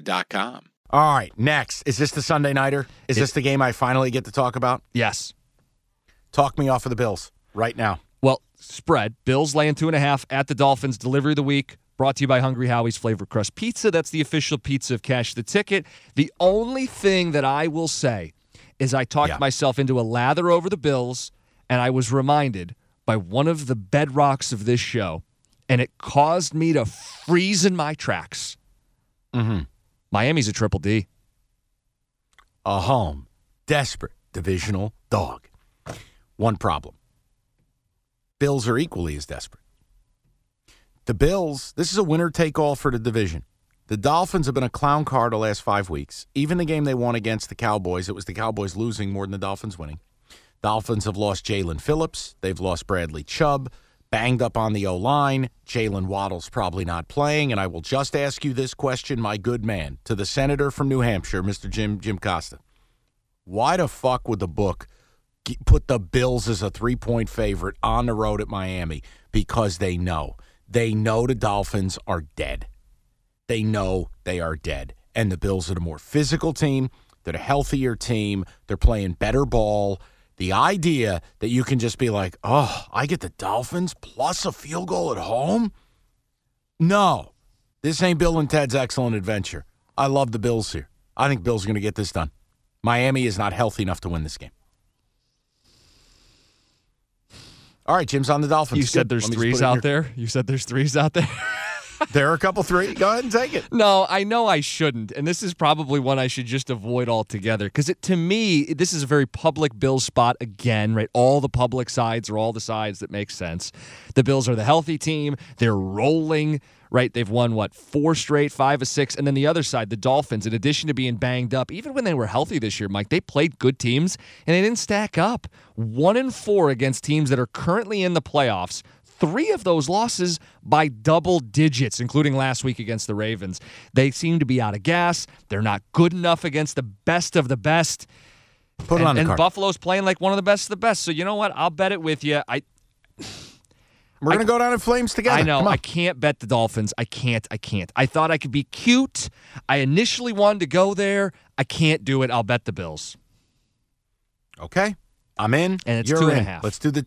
Serta.com. All right, next. Is this the Sunday Nighter? Is this the game I finally get to talk about? Yes. Talk me off of the Bills right now. Well, spread. Bills laying two and a half at the Dolphins. Delivery of the week. Brought to you by Hungry Howie's Flavor Crust Pizza. That's the official pizza of Cash the Ticket. The only thing that I will say is I talked Yeah. myself into a lather over the Bills, and I was reminded by one of the bedrocks of this show, and it caused me to freeze in my tracks. Mm-hmm. Miami's a triple D. a home, desperate divisional dog. One problem Bills are equally as desperate. The Bills, this is a winner take all for the division. The Dolphins have been a clown car the last five weeks. Even the game they won against the Cowboys, it was the Cowboys losing more than the Dolphins winning. Dolphins have lost Jaelan Phillips. They've lost Bradley Chubb. Banged up on the O line. Jaylen Waddle's probably not playing. And I will just ask you this question, my good man, to the senator from New Hampshire, Mr. Jim Jim Costa. Why the fuck would the book put the Bills as a three point favorite on the road at Miami? Because they know. They know the Dolphins are dead. They know they are dead. And the Bills are the more physical team. They're a healthier team. They're playing better ball. The idea that you can just be like, oh, I get the Dolphins plus a field goal at home? No. This ain't Bill and Ted's excellent adventure. I love the Bills here. I think Bills going to get this done. Miami is not healthy enough to win this game. All right, Jim's on the Dolphins. You said Good. there's threes put it in out there. You said there's threes out there. There are a couple three. Go ahead and take it. No, I know I shouldn't, and this is probably one I should just avoid altogether. Because to me, this is a very public Bills spot again, right? All the public sides are all the sides that make sense. The Bills are the healthy team; they're rolling, right? They've won what four straight, five or six, and then the other side, the Dolphins. In addition to being banged up, even when they were healthy this year, Mike, they played good teams and they didn't stack up. One and four against teams that are currently in the playoffs three of those losses by double digits, including last week against the Ravens. They seem to be out of gas. They're not good enough against the best of the best. Put it and, on the and card. Buffalo's playing like one of the best of the best. So you know what? I'll bet it with you. I We're going to go down in flames together. I know I can't bet the Dolphins. I can't. I can't. I thought I could be cute. I initially wanted to go there. I can't do it. I'll bet the Bills. Okay. I'm in. And it's You're two and a half. Let's do the.